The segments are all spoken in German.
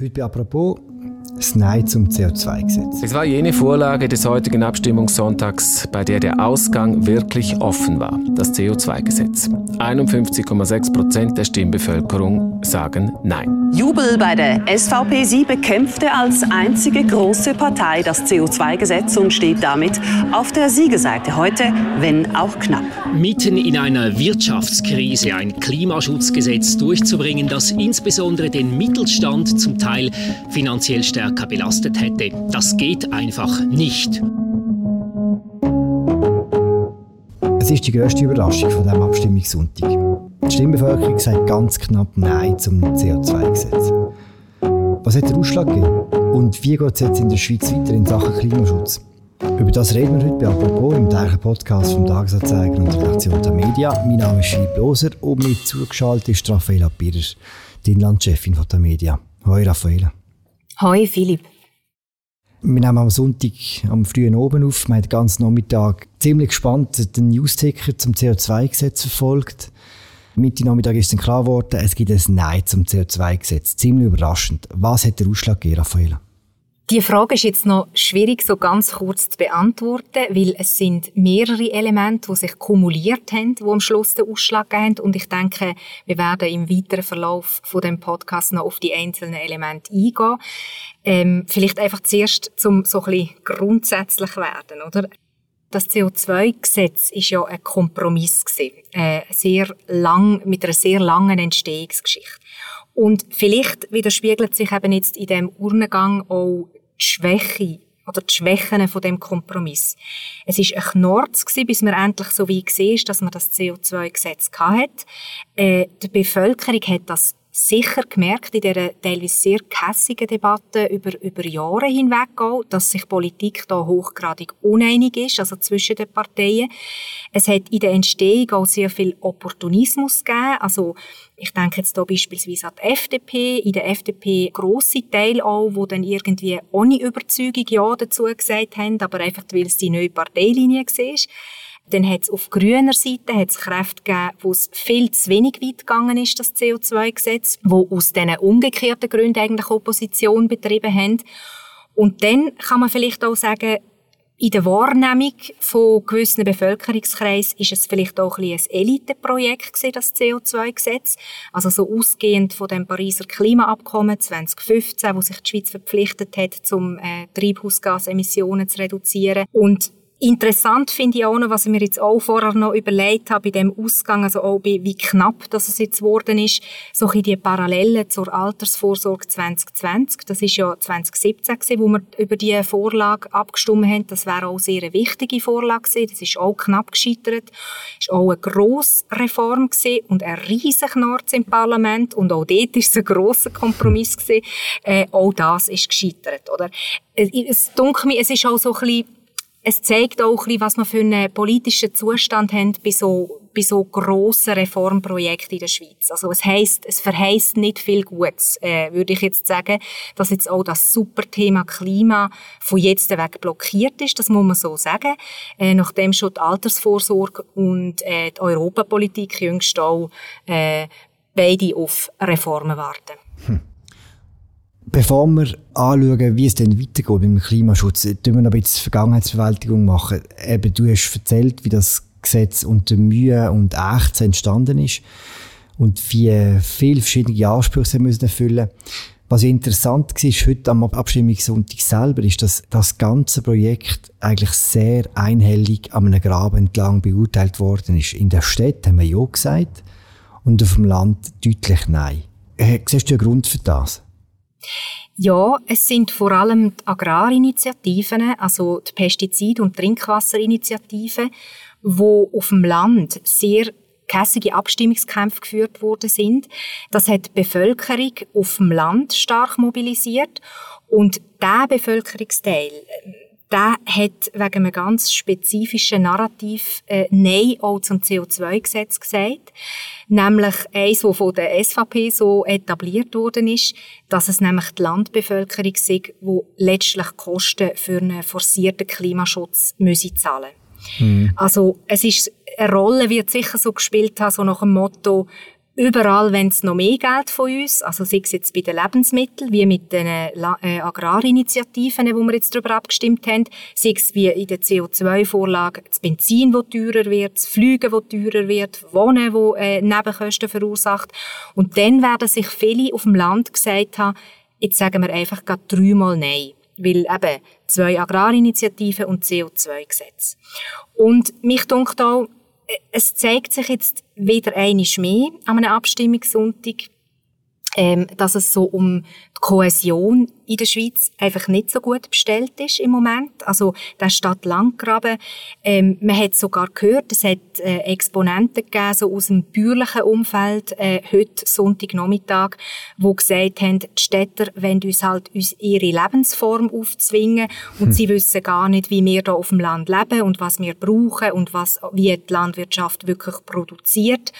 Heute bei «Apropos» das Nein zum CO2-Gesetz. Es war jene Vorlage des heutigen Abstimmungssonntags, bei der der Ausgang wirklich offen war, das CO2-Gesetz. 51,6 Prozent der Stimmbevölkerung sagen Nein. Jubel bei der SVP. Sie bekämpfte als einzige große Partei das CO2-Gesetz und steht damit auf der Siegerseite heute, wenn auch knapp. Mitten in einer Wirtschaftskrise ein Klimaschutzgesetz durchzubringen, das insbesondere den Mittelstand zum Teil finanziell stärker belastet hätte, das geht einfach nicht. Es ist die grösste Überraschung von diesem Abstimmungssonntag. Die Stimmbevölkerung sagt ganz knapp Nein zum CO2-Gesetz. Was hat der Ausschlag gegeben? Und wie geht es jetzt in der Schweiz weiter in Sachen Klimaschutz? Über das reden wir heute bei «Apropos» im täglichen Podcast vom Tagesanzeiger und Redaktion der Media. Mein Name ist Philipp Loser und mit zugeschaltet ist Raffaela Birrer, die Inlandchefin der Media. Hoi Raffaela. Hoi Philipp. Wir nehmen am Sonntag am frühen Oben auf. Wir haben den ganzen Nachmittag ziemlich gespannt den Newsticker zum CO2-Gesetz verfolgt. Mitte Nachmittag ist dann klar geworden, es gibt ein Nein zum CO2-Gesetz. Ziemlich überraschend. Was hat der Ausschlag gegeben, Raffaella? Die Frage ist jetzt noch schwierig so ganz kurz zu beantworten, weil es sind mehrere Elemente, die sich kumuliert haben, die am Schluss den Ausschlag geben. Und ich denke, wir werden im weiteren Verlauf von dem Podcast noch auf die einzelnen Elemente eingehen. Ähm, vielleicht einfach zuerst zum so ein bisschen grundsätzlich werden, oder? Das CO2-Gesetz ist ja ein Kompromiss gewesen, äh, sehr lang, mit einer sehr langen Entstehungsgeschichte. Und vielleicht widerspiegelt sich eben jetzt in dem Urnengang auch die Schwäche oder die Schwächen von dem Kompromiss. Es ist ein Knorz gewesen, bis man endlich so wie gesehen ist, dass man das CO2-Gesetz hatte. Äh, die Bevölkerung hat das sicher gemerkt in dieser teilweise sehr kässigen Debatte über, über Jahre hinweg auch, dass sich Politik da hochgradig uneinig ist, also zwischen den Parteien. Es hat in der Entstehung auch sehr viel Opportunismus gegeben, also ich denke jetzt hier beispielsweise an die FDP, in der FDP grosse Teile auch, die dann irgendwie ohne Überzeugung Ja dazu gesagt haben, aber einfach, weil es die neue Parteilinie war. Dann hat es auf grüner Seite hat's Kräfte gegeben, wo es viel zu wenig weit gegangen ist, das CO2-Gesetz, wo aus diesen umgekehrten Gründen eigentlich Opposition betrieben haben. Und dann kann man vielleicht auch sagen, in der Wahrnehmung von gewissen Bevölkerungskreisen ist es vielleicht auch ein, ein Eliteprojekt das CO2-Gesetz. Also so ausgehend von dem Pariser Klimaabkommen 2015, wo sich die Schweiz verpflichtet hat, zum äh, Treibhausgasemissionen zu reduzieren. Und Interessant finde ich auch noch, was ich mir jetzt auch vorher noch überlegt habe, bei dem Ausgang, also auch wie knapp das es jetzt geworden ist, so ein die Parallelen zur Altersvorsorge 2020. Das ist ja 2017 gewesen, wo wir über die Vorlage abgestimmt haben. Das wäre auch sehr eine wichtige Vorlage gewesen. Das ist auch knapp gescheitert. Ist auch eine grosse Reform gewesen und ein riesiger Knorz im Parlament. Und auch dort ist es ein grosser Kompromiss gewesen. Äh, auch das ist gescheitert, oder? Es dunkelt mir, es ist auch so ein bisschen es zeigt auch ein bisschen, was wir für einen politischen Zustand haben bei so, bei so grossen Reformprojekten in der Schweiz. Also es heisst, es verheißt nicht viel Gutes, äh, würde ich jetzt sagen, dass jetzt auch das super Thema Klima von jetzt weg blockiert ist, das muss man so sagen, äh, nachdem schon die Altersvorsorge und äh, die Europapolitik jüngst auch äh, beide auf Reformen warten. Bevor wir anschauen, wie es denn weitergeht mit dem Klimaschutz, tun wir noch ein bisschen Vergangenheitsbewältigung machen. Eben, du hast erzählt, wie das Gesetz unter Mühe und Ächzen entstanden ist und wie viele verschiedene Ansprüche sie müssen erfüllen Was interessant war heute am Abstimmungssonntag selber, ist, dass das ganze Projekt eigentlich sehr einhellig an einem Graben entlang beurteilt worden ist. In der Stadt haben wir Ja gesagt und auf dem Land deutlich Nein. Äh, siehst du einen Grund für das? Ja, es sind vor allem die Agrarinitiativen, also die Pestizid- und Trinkwasserinitiativen, wo auf dem Land sehr kässige Abstimmungskämpfe geführt worden sind. Das hat die Bevölkerung auf dem Land stark mobilisiert und der Bevölkerungsteil der hat wegen einem ganz spezifischen Narrativ äh, Nein auch zum CO2-Gesetz gesagt. Nämlich eins, das von der SVP so etabliert worden ist, dass es nämlich die Landbevölkerung ist, die letztlich Kosten für einen forcierten Klimaschutz müsse zahlen mhm. Also es ist, eine Rolle wird sicher so gespielt haben, so nach dem Motto, Überall wenn es noch mehr Geld von uns, also sei es jetzt bei den Lebensmitteln, wie mit den äh, Agrarinitiativen, wo wir jetzt darüber abgestimmt haben, sei es wie in der CO2-Vorlage das Benzin, das teurer wird, das Fliegen, das teurer wird, Wohnen, das äh, Nebenkosten verursacht. Und dann werden sich viele auf dem Land gesagt haben, jetzt sagen wir einfach gerade dreimal Nein. Weil eben zwei Agrarinitiativen und CO2-Gesetz. Und mich denkt auch, es zeigt sich jetzt wieder einiges mehr an einem Abstimmungssonntag, ähm, dass es so um die Kohäsion in der Schweiz einfach nicht so gut bestellt ist im Moment. Also der Stadt Landgraben, ähm, man hat sogar gehört, es hat äh, Exponenten gegeben, so aus dem bürgerlichen Umfeld, äh, heute Sonntagnachmittag, wo gesagt haben, die Städter wollen uns halt uns ihre Lebensform aufzwingen und hm. sie wissen gar nicht, wie wir da auf dem Land leben und was wir brauchen und was, wie die Landwirtschaft wirklich produziert.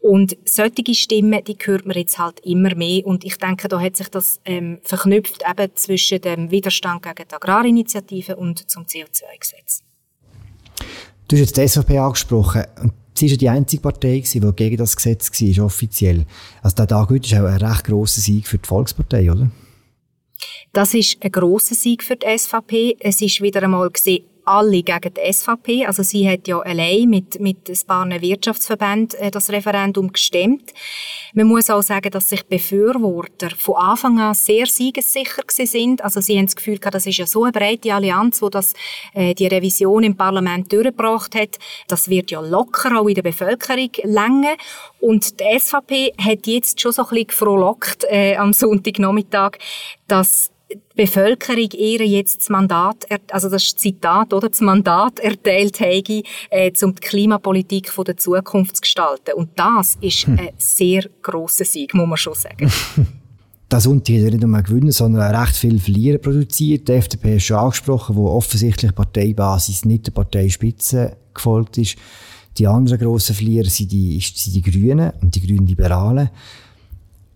Und solche Stimmen, die hört man jetzt halt immer mehr. Und ich denke, da hat sich das ähm, verknüpft eben zwischen dem Widerstand gegen die Agrarinitiative und zum CO2-Gesetz. Du hast jetzt die SVP angesprochen. Und sie war ja die einzige Partei, die gegen das Gesetz war, offiziell. Also der Tag heute ist auch ein recht grosser Sieg für die Volkspartei, oder? Das ist ein grosser Sieg für die SVP. Es ist wieder einmal gesehen, alle gegen die SVP. Also sie hat ja allein mit, mit ein paar Wirtschaftsverbänden äh, das Referendum gestimmt. Man muss auch sagen, dass sich Befürworter von Anfang an sehr siegessicher sind. Also sie haben das Gefühl gehabt, das ist ja so eine breite Allianz, wo das, äh, die Revision im Parlament durchgebracht hat. Das wird ja locker auch in der Bevölkerung länger. Und die SVP hat jetzt schon so ein bisschen gefrohlockt äh, am Sonntagnachmittag, dass die Bevölkerung ihr jetzt das Mandat, also das Zitat, oder, das Mandat erteilt habe, äh, um die Klimapolitik von der Zukunft zu gestalten. Und das ist hm. ein sehr grosser Sieg, muss man schon sagen. Das Sonntag hat nicht nur gewinnen, sondern auch recht viel Verlieren produziert. Die FDP ist schon angesprochen, wo offensichtlich Parteibasis nicht der Parteispitze gefolgt ist. Die anderen grossen Verlierer sind die, sind die Grünen und die Grünen Liberalen.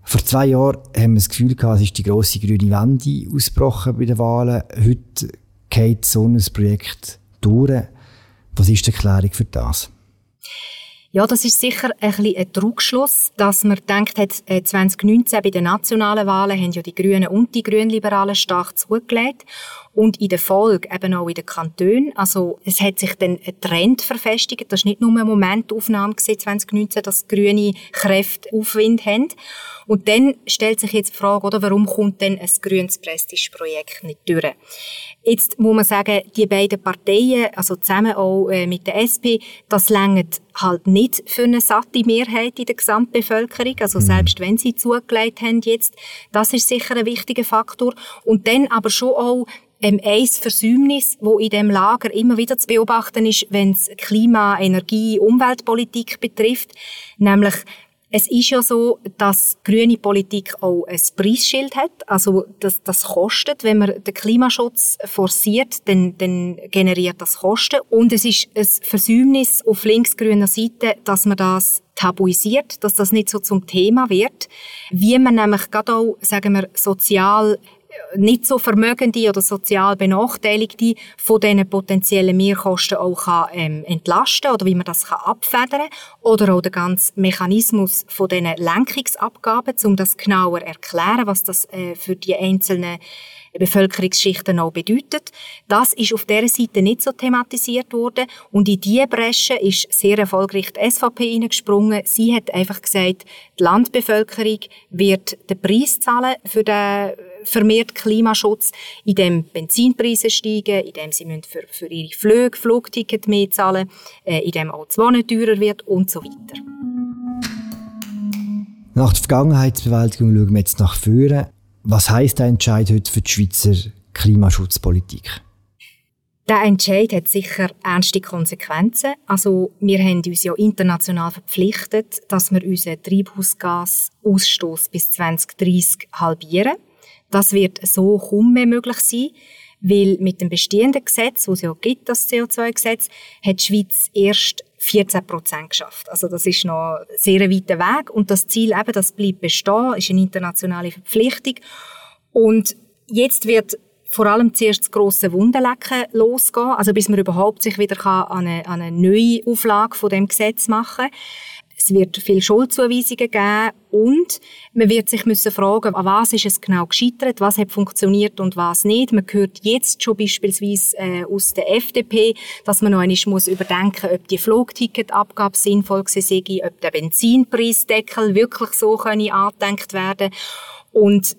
Vor zwei Jahren haben wir das Gefühl gehabt, es ist die grosse grüne Wende ausgebrochen bei den Wahlen. Heute geht so ein Projekt durch. Was ist die Erklärung für das? Ja, das ist sicher ein, bisschen ein Trugschluss, dass man denkt, 2019 bei den nationalen Wahlen haben ja die Grünen und die Grünliberalen stark zugelegt und in der Folge eben auch in den Kantonen. Also es hat sich dann ein Trend verfestigt. Das ist nicht nur eine Momentaufnahme 2019, dass grüne Kräfte Aufwind haben. Und dann stellt sich jetzt die Frage, oder, warum kommt denn ein grünes Prestigeprojekt nicht durch? Jetzt muss man sagen, die beiden Parteien, also zusammen auch äh, mit der SP, das längert halt nicht für eine satte Mehrheit in der Gesamtbevölkerung. Also mhm. selbst wenn sie zugelegt haben jetzt, das ist sicher ein wichtiger Faktor. Und dann aber schon auch ähm, ein Versäumnis, wo in dem Lager immer wieder zu beobachten ist, wenn es Klima, Energie, Umweltpolitik betrifft, nämlich es ist ja so, dass grüne Politik auch ein Preisschild hat. Also das, das kostet, wenn man den Klimaschutz forciert, dann, dann generiert das Kosten. Und es ist ein Versäumnis auf linksgrüner Seite, dass man das tabuisiert, dass das nicht so zum Thema wird. Wie man nämlich gerade auch, sagen wir, sozial nicht so Vermögende oder sozial Benachteiligte von diesen potenziellen Mehrkosten auch kann, ähm, entlasten oder wie man das kann abfedern oder auch der ganze Mechanismus von diesen Lenkungsabgaben, um das genauer erklären, was das äh, für die einzelnen Bevölkerungsschichten auch bedeutet. Das ist auf dieser Seite nicht so thematisiert worden und in diese Bresche ist sehr erfolgreich die SVP hineingesprungen. Sie hat einfach gesagt, die Landbevölkerung wird den Preis zahlen für den vermehrt Klimaschutz, indem Benzinpreise steigen, indem sie für, für ihre Flüge, Flugticket mehr zahlen, äh, indem auch das Wohnen teurer wird und so weiter. Nach der Vergangenheitsbewältigung schauen wir jetzt nach vorne. Was heißt der Entscheid heute für die Schweizer Klimaschutzpolitik? Der Entscheid hat sicher ernste Konsequenzen. Also, wir haben uns ja international verpflichtet, dass wir unseren Treibhausgasausstoß bis 2030 halbieren. Das wird so kaum mehr möglich sein, weil mit dem bestehenden Gesetz, das es ja gibt, das CO2-Gesetz, hat die Schweiz erst 14 Prozent geschafft. Also das ist noch ein sehr weiter Weg und das Ziel eben, das bleibt bestehen, ist eine internationale Verpflichtung und jetzt wird vor allem zuerst das grosse Wundenlecken losgehen, also bis man überhaupt sich wieder an eine, an eine neue Auflage von dem Gesetz machen kann. Es wird viel Schuldzuweisungen geben und man wird sich müssen fragen, an was ist es genau gescheitert, was hat funktioniert und was nicht. Man hört jetzt schon beispielsweise äh, aus der FDP, dass man noch einmal muss überdenken, ob die Flugticketabgabe sinnvoll sei, ob der Benzinpreisdeckel wirklich so können angedenkt werden. Und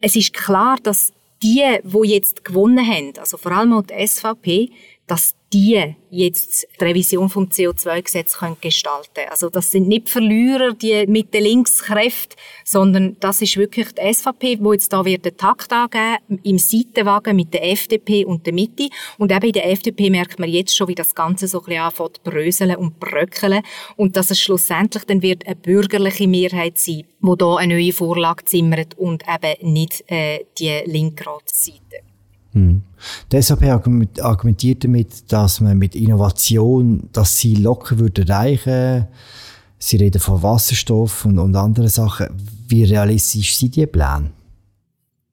es ist klar, dass die, wo jetzt gewonnen haben, also vor allem auch die SVP, dass die jetzt die Revision vom CO2-Gesetz gestalten können. Also das sind nicht Verlierer, die mit den Linkskräften, sondern das ist wirklich die SVP, wo jetzt da wird den Takt angeben, im Seitenwagen mit der FDP und der Mitte. Und eben in der FDP merkt man jetzt schon, wie das Ganze so ein bisschen anfängt bröseln und bröckeln und dass es schlussendlich dann wird eine bürgerliche Mehrheit sein, wo da eine neue Vorlage zimmert und eben nicht äh, die Linkrad-Seite. Hm. Die SAP argumentiert damit, dass man mit Innovation das Ziel locker würde erreichen Sie reden von Wasserstoff und, und anderen Sachen. Wie realistisch sind diese Pläne?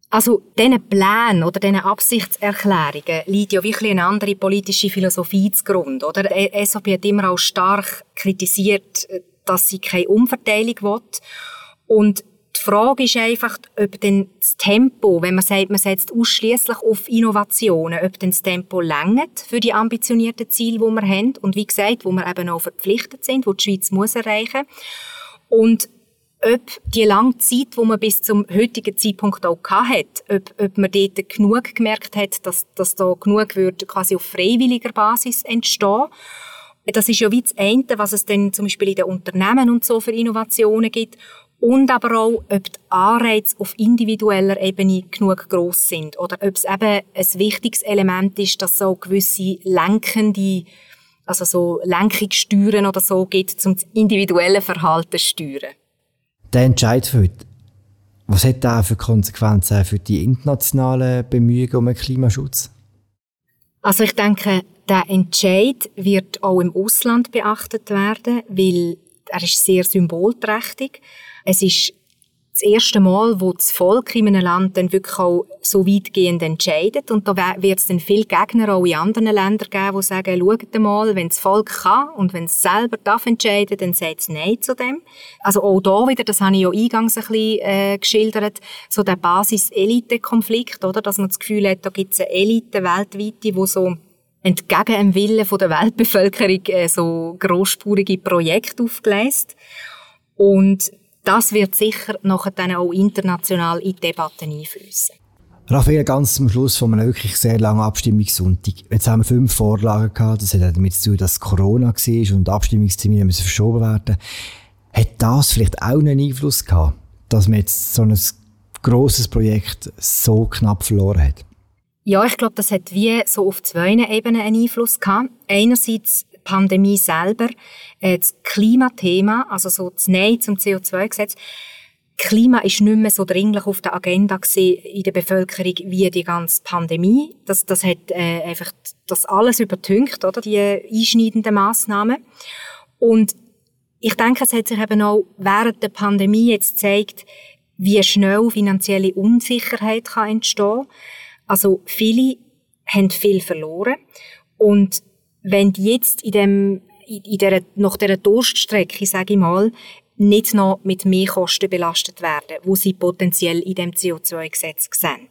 Also, diesen Plänen oder diesen Absichtserklärungen liegt ja wirklich eine andere politische Philosophie zugrunde, oder? Die SAP hat immer auch stark kritisiert, dass sie keine Umverteilung will. Und die Frage ist einfach, ob denn das Tempo, wenn man sagt, man setzt ausschließlich auf Innovationen, ob denn das Tempo längert für die ambitionierten Ziele, die wir haben und wie gesagt, wo wir eben auch verpflichtet sind, wo die Schweiz muss erreichen und ob die lange Zeit, die man bis zum heutigen Zeitpunkt auch hat, ob, ob man dort genug gemerkt hat, dass, dass da genug würde quasi auf freiwilliger Basis entstehen. Das ist ja wie das eine, was es dann zum Beispiel in den Unternehmen und so für Innovationen gibt und aber auch, ob die Anreize auf individueller Ebene genug groß sind oder ob es eben ein wichtiges Element ist, dass so gewisse lenkende, also so Lenkungssteuern oder so gibt, zum individuelle Verhalten zu steuern. Der Entscheid für heute, was hat der für Konsequenzen für die internationalen Bemühungen um den Klimaschutz? Also ich denke, der Entscheid wird auch im Ausland beachtet werden, weil er ist sehr symbolträchtig. Es ist das erste Mal, wo das Volk in einem Land dann wirklich auch so weitgehend entscheidet. Und da wird es dann viele Gegner auch in anderen Ländern geben, die sagen, schaut mal, wenn das Volk kann und wenn es selber darf entscheiden, dann sagt es Nein zu dem. Also auch da wieder, das habe ich ja eingangs ein bisschen äh, geschildert, so der Basis-Elite-Konflikt, oder? Dass man das Gefühl hat, da gibt es eine Elite weltweit, die so entgegen dem Willen der Weltbevölkerung äh, so großspurige Projekte aufgeleistet. Und das wird sicher nachher dann auch international in Debatten einfließen. Raphael, ganz zum Schluss von einem wirklich sehr langen Abstimmungssonntag. Jetzt haben wir fünf Vorlagen gehabt. Das hat damit zu tun, dass Corona war und Abstimmungstermine müssen verschoben werden. Hat das vielleicht auch einen Einfluss gehabt, dass man jetzt so ein grosses Projekt so knapp verloren hat? Ja, ich glaube, das hat wie so auf zwei Ebenen einen Einfluss gehabt. Einerseits Pandemie selber, äh, das Klimathema, also so das Nein zum CO2-Gesetz, Klima ist nicht mehr so dringlich auf der Agenda in der Bevölkerung wie die ganze Pandemie. Das, das hat äh, einfach das alles übertüncht, oder die einschneidenden Maßnahmen. Und ich denke, es hat sich eben auch während der Pandemie jetzt gezeigt, wie schnell finanzielle Unsicherheit kann entstehen. Also viele haben viel verloren und wenn die jetzt in dem, in der, nach dieser Durststrecke, sage ich mal, nicht noch mit mehr Kosten belastet werden, wo sie potenziell in dem CO2-Gesetz sehen.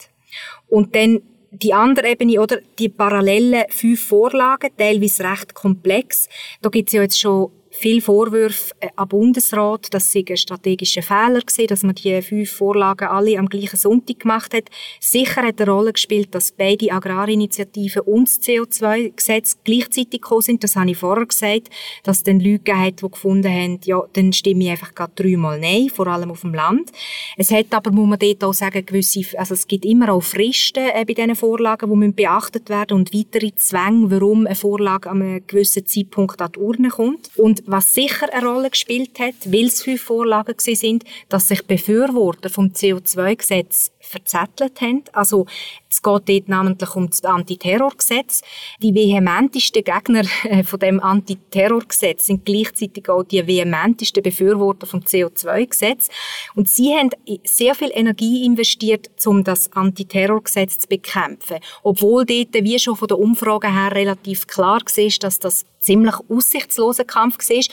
Und dann die andere Ebene, oder? Die parallelen fünf Vorlagen, teilweise recht komplex. Da gibt es ja jetzt schon viele Vorwürfe äh, am Bundesrat, dass sie ein strategischer Fehler war, dass man die fünf Vorlagen alle am gleichen Sonntag gemacht hat. Sicher hat eine Rolle gespielt, dass beide Agrarinitiativen und das CO2-Gesetz gleichzeitig gekommen sind. Das habe ich vorher gesagt, dass es dann Leute gegeben hat, die gefunden haben, ja, dann stimme ich einfach gerade dreimal Nein, vor allem auf dem Land. Es hat aber, muss man dort auch sagen, gewisse, also es gibt immer auch Fristen äh, bei diesen Vorlagen, die beachtet werden und weitere Zwänge, warum eine Vorlage an einem gewissen Zeitpunkt an die Urne kommt. Und was sicher eine Rolle gespielt hat, weil es fünf Vorlagen sind, dass sich Befürworter vom CO2-Gesetz verzettelt haben. Also es geht dort namentlich um das Antiterrorgesetz. Die vehementesten Gegner äh, von dem Antiterrorgesetz sind gleichzeitig auch die vehementesten Befürworter vom CO2-Gesetz. Und sie haben sehr viel Energie investiert, um das Antiterrorgesetz zu bekämpfen. Obwohl dort, wie schon von der Umfrage her, relativ klar war, dass das ziemlich aussichtsloser Kampf war.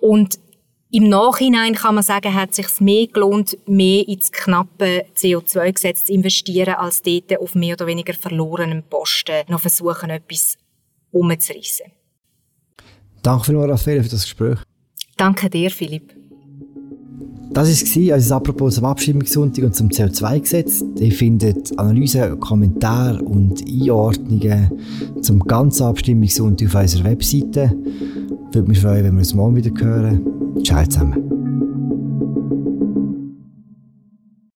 Und Im Nachhinein kann man sagen, hat es sich mehr gelohnt, mehr ins knappe CO2-Gesetz zu investieren, als dort auf mehr oder weniger verlorenen Posten noch versuchen, etwas umzureissen. Danke vielmals, Raphael, für das Gespräch. Danke dir, Philipp. Das war also apropos zum Abstimmungssonntag und zum CO2-Gesetz. Ihr findet Analysen, Kommentare und Einordnungen zum ganzen Abstimmungssonntag auf unserer Webseite. Würde mich freuen, wenn wir uns morgen wieder hören. Schaltsam.